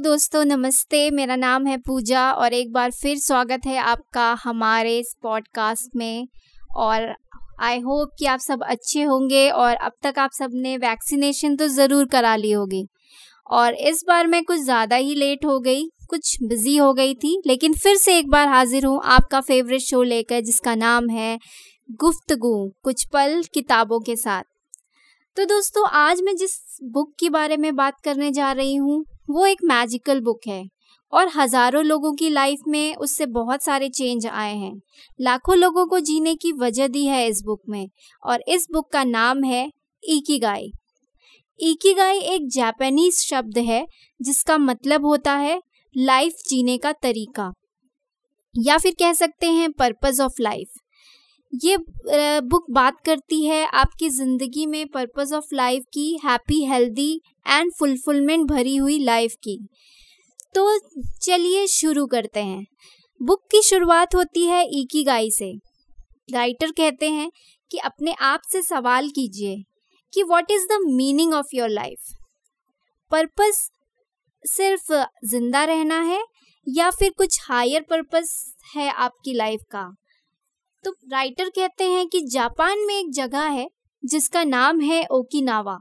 दोस्तों, नमस्ते। मेरा नाम है पूजा और एक बार फिर स्वागत है आपका हमारे इस पॉडकास्ट में। और आई होप कि आप सब अच्छे होंगे और अब तक आप सबने वैक्सीनेशन तो ज़रूर करा ली होगी। और इस बार मैं कुछ ज़्यादा ही लेट हो गई, कुछ बिज़ी हो गई थी, लेकिन फिर से एक बार हाजिर हूँ आपका फेवरेट शो लेकर, जिसका नाम है गुफ्तगु, कुछ पल किताबों के साथ। तो दोस्तों, आज मैं जिस बुक के बारे में बात करने जा रही हूँ वो एक मैजिकल बुक है। और हज़ारों लोगों की लाइफ में उससे बहुत सारे चेंज आए हैं। लाखों लोगों को जीने की वजह दी है इस बुक में। और इस बुक का नाम है इकीगाई इकीगाई एक जापानीज शब्द है, जिसका मतलब होता है लाइफ जीने का तरीका। या फिर कह सकते हैं पर्पस ऑफ़ लाइफ ये बुक बात करती है आपकी ज़िंदगी में पर्पस ऑफ़ लाइफ की हैप्पी हेल्दी एंड फुलफिलमेंट भरी हुई लाइफ की। तो चलिए शुरू करते हैं। बुक की शुरुआत होती है ईकी गाई से। राइटर कहते हैं कि अपने आप से सवाल कीजिए कि what is the meaning of your life purpose सिर्फ़ ज़िंदा रहना है या फिर कुछ हायर पर्पस है आपकी लाइफ का? तो राइटर कहते हैं कि जापान में एक जगह है, जिसका नाम है ओकिनावा,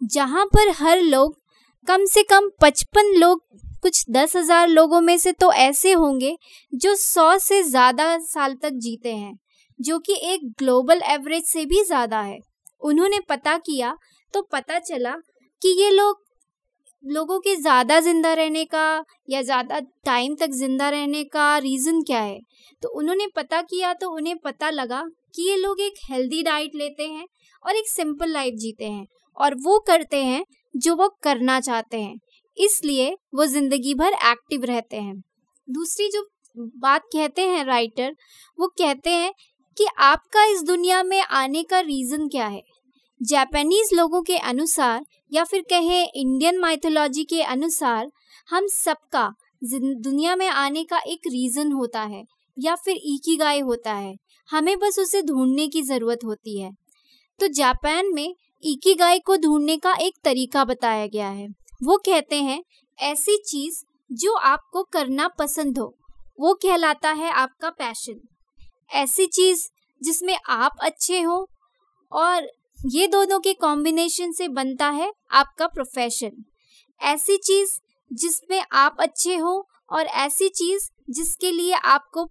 जहाँ पर हर लोग, कम से कम पचपन लोग, कुछ दस हज़ार लोगों में से तो ऐसे होंगे, जो सौ से ज़्यादा साल तक जीते हैं, जो कि एक ग्लोबल एवरेज से भी ज़्यादा है। उन्होंने पता किया तो पता चला कि ये लोग लोगों के ज़्यादा ज़िंदा रहने का या ज़्यादा टाइम तक ज़िंदा रहने का रीज़न क्या है? तो उन्होंने पता किया तो उन्हें पता लगा कि ये लोग एक हेल्दी डाइट लेते हैं और एक सिंपल लाइफ जीते हैं और वो करते हैं जो वो करना चाहते हैं, इसलिए वो ज़िंदगी भर एक्टिव रहते हैं। दूसरी जो बात कहते हैं राइटर वो कहते हैं कि आपका इस दुनिया में आने का रीज़न क्या है? जापानीज लोगों के अनुसार या फिर कहें इंडियन माइथोलॉजी के अनुसार, हम सबका दुनिया में आने का एक रीज़न होता है या फिर की गाय होता है। हमें बस उसे ढूँढने की ज़रूरत होती है। तो जापान में की गाय को ढूँढने का एक तरीका बताया गया है। वो कहते हैं, ऐसी चीज़ जो आपको करना पसंद हो, वो कहलाता है आपका पैशन ऐसी चीज़ जिसमें आप अच्छे हो और ये दोनों के कॉम्बिनेशन से बनता है आपका प्रोफेशन ऐसी चीज़ जिसमें आप अच्छे हो और ऐसी चीज़ जिसके लिए आपको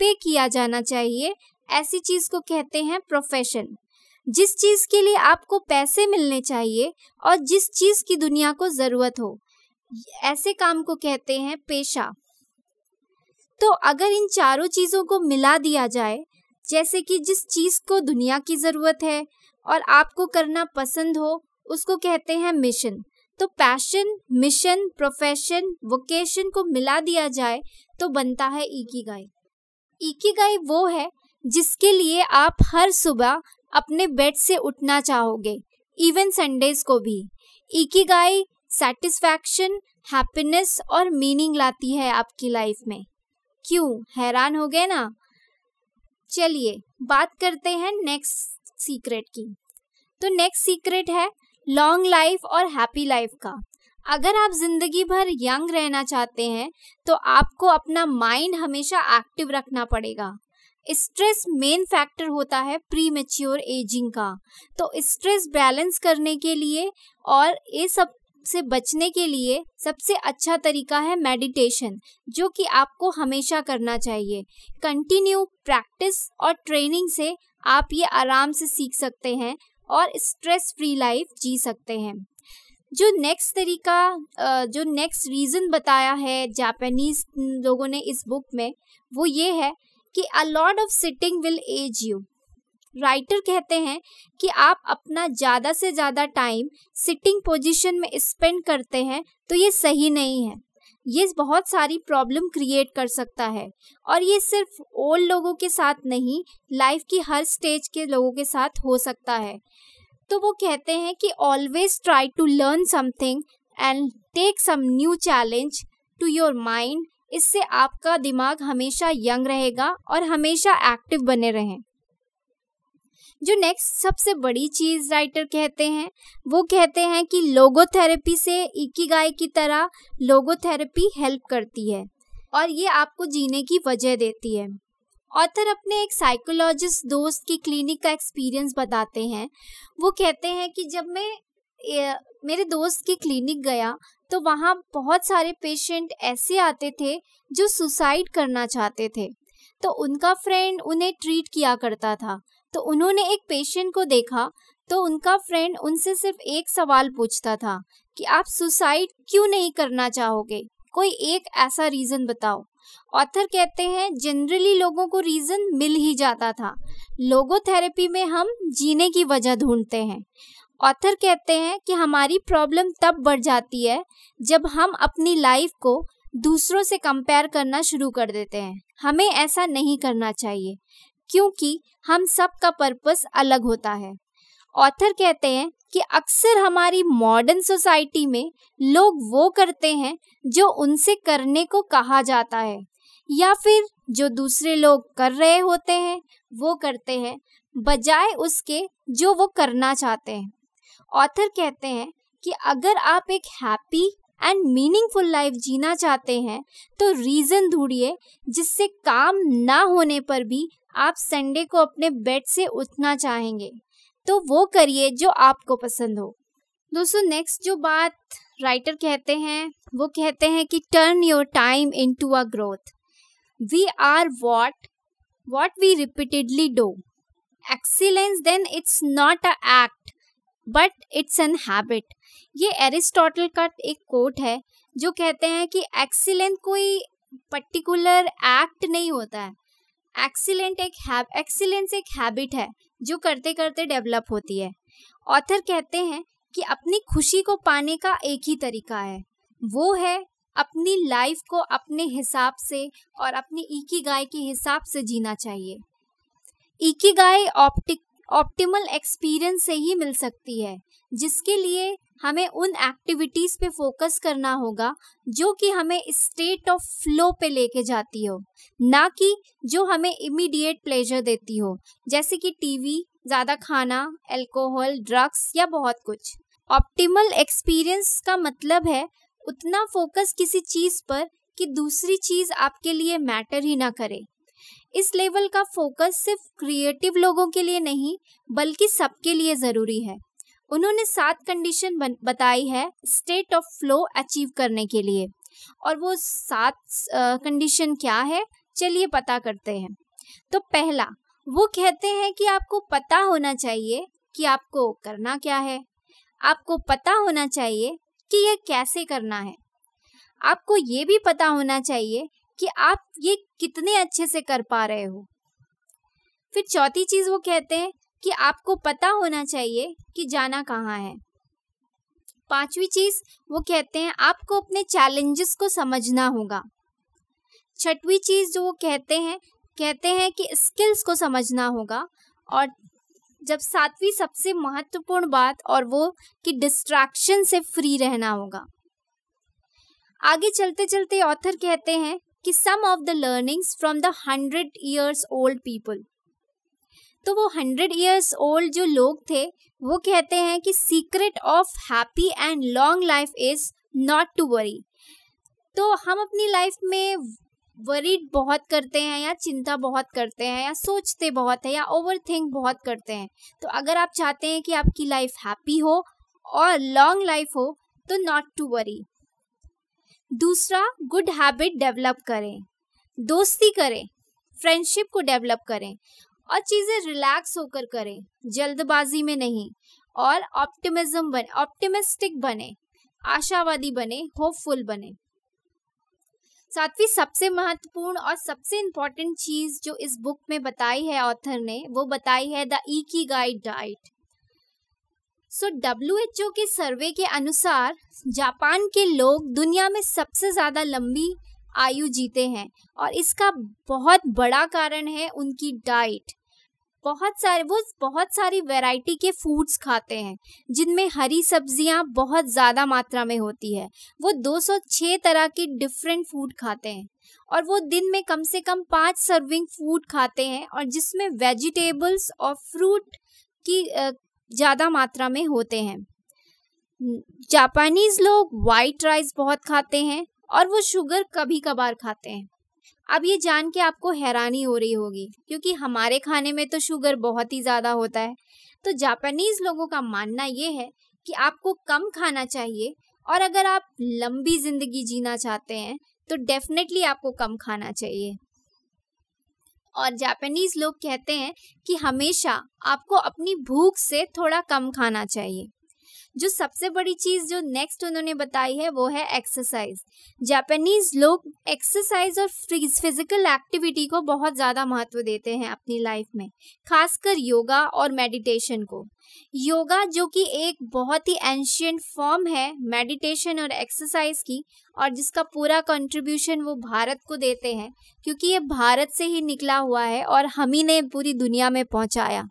पे किया जाना चाहिए, ऐसी चीज़ को कहते हैं प्रोफेशन जिस चीज़ के लिए आपको पैसे मिलने चाहिए और जिस चीज़ की दुनिया को ज़रूरत हो, ऐसे काम को कहते हैं पेशा. तो अगर इन चारों चीज़ों को मिला दिया जाए, जैसे कि जिस चीज़ को दुनिया की ज़रूरत है और आपको करना पसंद हो, उसको कहते हैं मिशन तो पैशन मिशन प्रोफेशन वोकेशन को मिला दिया जाए तो बनता है गाय इकी गाय वो है जिसके लिए आप हर सुबह अपने बेड से उठना चाहोगे इवन संडेज को भी. गाय सेटिस्फैक्शन हैप्पीनेस और मीनिंग लाती है आपकी लाइफ में. क्यों? हैरान हो गए ना? चलिए, बात करते हैं नेक्स्ट सीक्रेट की। तो नेक्स्ट सीक्रेट है लॉन्ग लाइफ और हैप्पी लाइफ का। अगर आप ज़िंदगी भर यंग रहना चाहते हैं तो आपको अपना माइंड हमेशा एक्टिव रखना पड़ेगा। स्ट्रेस मेन फैक्टर होता है प्री मेच्योर एजिंग का। तो स्ट्रेस बैलेंस करने के लिए और ये सब से बचने के लिए सबसे अच्छा तरीका है मेडिटेशन जो कि आपको हमेशा करना चाहिए। कंटिन्यू प्रैक्टिस और ट्रेनिंग से आप ये आराम से सीख सकते हैं और स्ट्रेस फ्री लाइफ जी सकते हैं। जो नेक्स्ट तरीका जो नेक्स्ट रीज़न बताया है जापानीज लोगों ने इस बुक में, वो ये है कि a lot of sitting will as you writer कहते हैं कि आप अपना ज़्यादा से ज़्यादा टाइम सिटिंग पोजीशन में स्पेंड करते हैं तो ये सही नहीं है। ये बहुत सारी प्रॉब्लम क्रिएट कर सकता है। और ये सिर्फ़ ओल्ड लोगों के साथ नहीं लाइफ की हर स्टेज के लोगों के साथ हो सकता है। तो वो कहते हैं कि always try to learn something and take some new challenge to your mind इससे आपका दिमाग हमेशा यंग रहेगा और हमेशा एक्टिव बने रहें। जो नेक्स्ट सबसे बड़ी चीज़ राइटर कहते हैं, वो कहते हैं कि लोगोथेरेपी से इकिगाई की तरह लोगोथेरेपी हेल्प करती है और ये आपको जीने की वजह देती है। ऑथर अपने एक साइकोलॉजिस्ट दोस्त की क्लिनिक का एक्सपीरियंस बताते हैं। वो कहते हैं कि जब मैं मेरे दोस्त की क्लिनिक गया तो वहाँ बहुत सारे पेशेंट ऐसे आते थे जो सुसाइड करना चाहते थे। तो उनका फ्रेंड उन्हें ट्रीट किया करता था। तो उन्होंने एक पेशेंट को देखा तो उनका फ्रेंड उनसे सिर्फ़ एक सवाल पूछता था कि आप सुसाइड क्यों नहीं करना चाहोगे? कोई एक ऐसा रीजन बताओ। ऑथर कहते हैं जनरली लोगों को रीजन मिल ही जाता था। लोगो थेरेपी में हम जीने की वजह ढूंढते हैं। ऑथर कहते हैं कि हमारी प्रॉब्लम तब बढ़ जाती है, जब हम अपनी लाइफ को दूसरों से कंपेयर करना शुरू कर देते हैं। हमें ऐसा नहीं करना चाहिए। क्योंकि हम सब का पर्पस अलग होता है। ऑथर कहते हैं कि अक्सर हमारी मॉडर्न सोसाइटी में लोग वो करते हैं जो उनसे करने को कहा जाता है, या फिर जो दूसरे लोग कर रहे होते हैं, वो करते हैं, बजाय उसके जो वो करना चाहते हैं। ऑथर कहते हैं कि अगर आप एक हैप्पी एंड मीनिंगफुल लाइफ जीना चाहते हैं तो रीजन ढूंढिए, जिससे काम ना होने पर भी आप संडे को अपने बेड से उठना चाहेंगे। तो वो करिए जो आपको पसंद हो। दोस्तों नेक्स्ट जो बात राइटर कहते हैं, वो कहते हैं कि turn your time into a growth we are what what we repeatedly do excellence then it's not a act but it's an habit ये एरिस्टोटल का एक कोट है, जो कहते हैं कि एक्सीलेंट कोई पर्टिकुलर एक्ट नहीं होता है। एक्सीलेंट एक एक्सीलेंस एक हैबिट है, जो करते करते डेवलप होती है। ऑथर कहते हैं कि अपनी खुशी को पाने का एक ही तरीका है। वो है अपनी लाइफ को अपने हिसाब से और अपनी ईकी गाय के हिसाब से जीना चाहिए। ईकी गाय ऑप्टिक ऑप्टिमल एक्सपीरियंस से ही मिल सकती है, जिसके लिए हमें उन एक्टिविटीज़ पे फोकस करना होगा, जो कि हमें स्टेट ऑफ़ फ्लो पे लेके जाती हो, ना कि जो हमें इमीडिएट प्लेजर देती हो, जैसे कि टीवी, ज़्यादा खाना अल्कोहल ड्रग्स या बहुत कुछ। ऑप्टिमल एक्सपीरियंस का मतलब है, उतना फोकस किसी चीज़ पर कि दूसरी चीज़ आपके लिए मैटर ही ना करे। इस लेवल का फोकस सिर्फ़ क्रिएटिव लोगों के लिए नहीं, बल्कि सबके लिए ज़रूरी है। उन्होंने सात कंडीशन बताई है स्टेट ऑफ़ फ्लो अचीव करने के लिए। और वो सात कंडीशन क्या है, चलिए पता करते हैं। तो पहला, वो कहते हैं कि आपको पता होना चाहिए कि आपको करना क्या है। आपको पता होना चाहिए कि यह कैसे करना है। आपको ये भी पता होना चाहिए कि आप ये कितने अच्छे से कर पा रहे हो। फिर चौथी चीज़ वो कहते हैं कि आपको पता होना चाहिए कि जाना कहाँ है। पांचवी चीज़ वो कहते हैं आपको अपने चैलेंजेस को समझना होगा। छठवीं चीज़ जो वो कहते हैं कहते हैं कि स्किल्स को समझना होगा और जब सातवीं सबसे महत्वपूर्ण बात और वो कि डिस्ट्रैक्शन से फ्री रहना होगा। आगे चलते चलते ऑथर कहते हैं कि some of the learnings from the hundred years old people तो वो हंड्रेड ईयर्स ओल्ड जो लोग थे, वो कहते हैं कि secret of happy and long life is not to worry तो हम अपनी लाइफ में वरीड बहुत करते हैं या चिंता बहुत करते हैं या सोचते बहुत है या ओवर थिंक बहुत करते हैं तो अगर आप चाहते हैं कि आपकी लाइफ हैप्पी हो और लॉन्ग लाइफ हो तो नॉट टू वरी दूसरा गुड हैबिट डेवलप करें। दोस्ती करें फ्रेंडशिप को डेवलप करें और चीज़ें रिलैक्स होकर करें, जल्दबाजी में नहीं और ऑप्टिमिज्म बने ऑप्टिमिस्टिक बने, आशावादी बने होपफुल बने। सातवीं सबसे महत्वपूर्ण और सबसे इम्पोर्टेंट चीज़ जो इस बुक में बताई है ऑथर ने, वो बताई है द ई की गाइड डाइट सो डब्ल्यूएचओ के सर्वे के अनुसार, जापान के लोग दुनिया में सबसे ज़्यादा लंबी आयु जीते हैं और इसका बहुत बड़ा कारण है उनकी डाइट बहुत सारे, वो बहुत सारी वैरायटी के फूड्स खाते हैं, जिनमें हरी सब्ज़ियाँ बहुत ज़्यादा मात्रा में होती है। वो 206 तरह के डिफरेंट फ़ूड खाते हैं और वो दिन में कम से कम पाँच सर्विंग फ़ूड खाते हैं और जिसमें वेजिटेबल्स और फ्रूट की ज़्यादा मात्रा में होते हैं। जापानीज लोग वाइट राइस बहुत खाते हैं और वो शुगर कभी कभार खाते हैं। अब ये जान के आपको हैरानी हो रही होगी, क्योंकि हमारे खाने में तो शुगर बहुत ही ज़्यादा होता है। तो जापानीज लोगों का मानना ये है कि आपको कम खाना चाहिए और अगर आप लंबी ज़िंदगी जीना चाहते हैं तो डेफिनेटली आपको कम खाना चाहिए। और जापानीज लोग कहते हैं कि हमेशा आपको अपनी भूख से थोड़ा कम खाना चाहिए। जो सबसे बड़ी चीज़ जो नेक्स्ट उन्होंने बताई है, वो है एक्सरसाइज जापानीज लोग एक्सरसाइज और फ़िज़िकल एक्टिविटी को बहुत ज़्यादा महत्व देते हैं अपनी लाइफ में, खासकर योगा और मेडिटेशन को. योगा जो कि एक बहुत ही एंशियंट फॉर्म है मेडिटेशन और एक्सरसाइज की, और जिसका पूरा कंट्रीब्यूशन वो भारत को देते हैं, क्योंकि ये भारत से ही निकला हुआ है और हम ही ने पूरी दुनिया में पहुँचाया.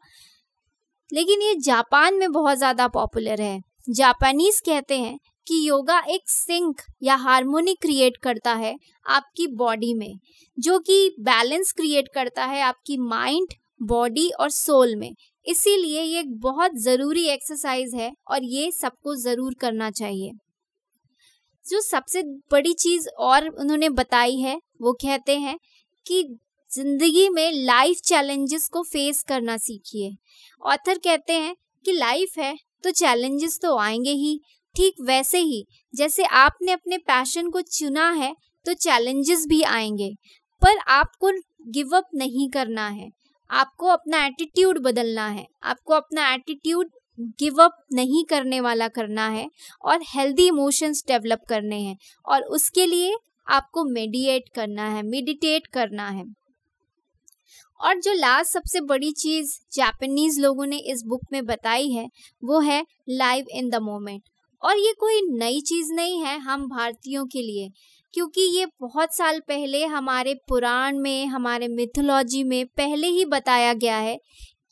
लेकिन ये जापान में बहुत ज़्यादा पॉपुलर है. जापानीज कहते हैं कि योगा एक सिंक या हारमोनी क्रिएट करता है आपकी बॉडी में, जो कि बैलेंस क्रिएट करता है आपकी माइंड, बॉडी और सोल में। इसीलिए ये एक बहुत ज़रूरी एक्सरसाइज है और ये सबको ज़रूर करना चाहिए। जो सबसे बड़ी चीज़ और उन्होंने बताई है, वो कहते हैं कि ज़िंदगी में लाइफ चैलेंजेस को फेस करना सीखिए। ऑथर कहते हैं कि लाइफ है तो चैलेंजेस तो आएँगे ही। ठीक वैसे ही, जैसे आपने अपने पैशन को चुना है तो चैलेंजेस भी आएँगे। पर आपको गिव अप नहीं करना है। आपको अपना एटीट्यूड बदलना है। आपको अपना एटीट्यूड गिव अप नहीं करने वाला करना है और हेल्दी इमोशंस डेवलप करने हैं। और उसके लिए आपको मेडिएट करना है मेडिटेट करना है। और जो लास्ट सबसे बड़ी चीज़ जापानीज लोगों ने इस बुक में बताई है, वो है लाइव इन द मोमेंट और ये कोई नई चीज़ नहीं है हम भारतीयों के लिए, क्योंकि ये बहुत साल पहले हमारे पुराण में, हमारे मिथोलॉजी में पहले ही बताया गया है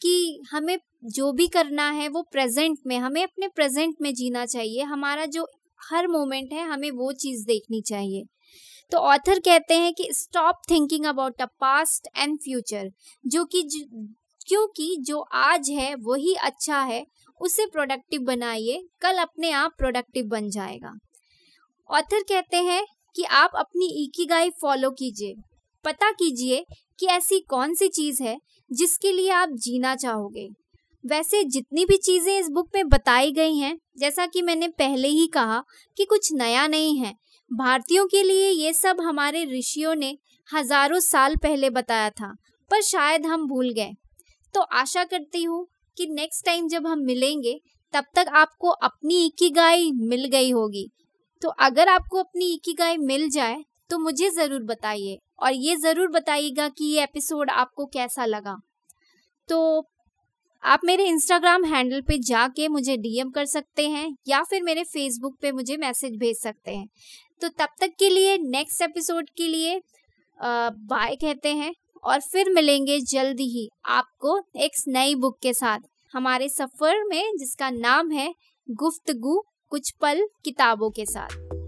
कि हमें जो भी करना है वो प्रेजेंट में, हमें अपने प्रेजेंट में जीना चाहिए। हमारा जो हर मोमेंट है, हमें वो चीज़ देखनी चाहिए। तो ऑथर कहते हैं कि stop thinking about a past and future जो कि क्योंकि जो आज है, वही अच्छा है, उसे प्रोडक्टिव बनाइए, कल अपने आप प्रोडक्टिव बन जाएगा। ऑथर कहते हैं कि आप अपनी इकीगाई फॉलो कीजिए। पता कीजिए कि ऐसी कौन सी चीज़ है, जिसके लिए आप जीना चाहोगे। वैसे जितनी भी चीज़ें इस बुक में बताई गई हैं, जैसा कि मैंने पहले ही कहा कि कुछ नया नहीं है भारतीयों के लिए ये सब हमारे ऋषियों ने हज़ारों साल पहले बताया था, पर शायद हम भूल गए। तो आशा करती हूँ कि नेक्स्ट टाइम जब हम मिलेंगे, तब तक आपको अपनी इकी गाय मिल गई होगी। तो अगर आपको अपनी इकी गाय मिल जाए तो मुझे ज़रूर बताइए, और ये ज़रूर बताइएगा कि ये एपिसोड आपको कैसा लगा। तो आप मेरे इंस्टाग्राम हैंडल पे जाके मुझे डीएम कर सकते हैं, या फिर मेरे फेसबुक पे मुझे मैसेज भेज सकते हैं। तो तब तक के लिए नेक्स्ट एपिसोड के लिए बाय कहते हैं और फिर मिलेंगे जल्दी ही आपको एक नई बुक के साथ। हमारे सफ़र में जिसका नाम है गुफ्तगु कुछ पल किताबों के साथ।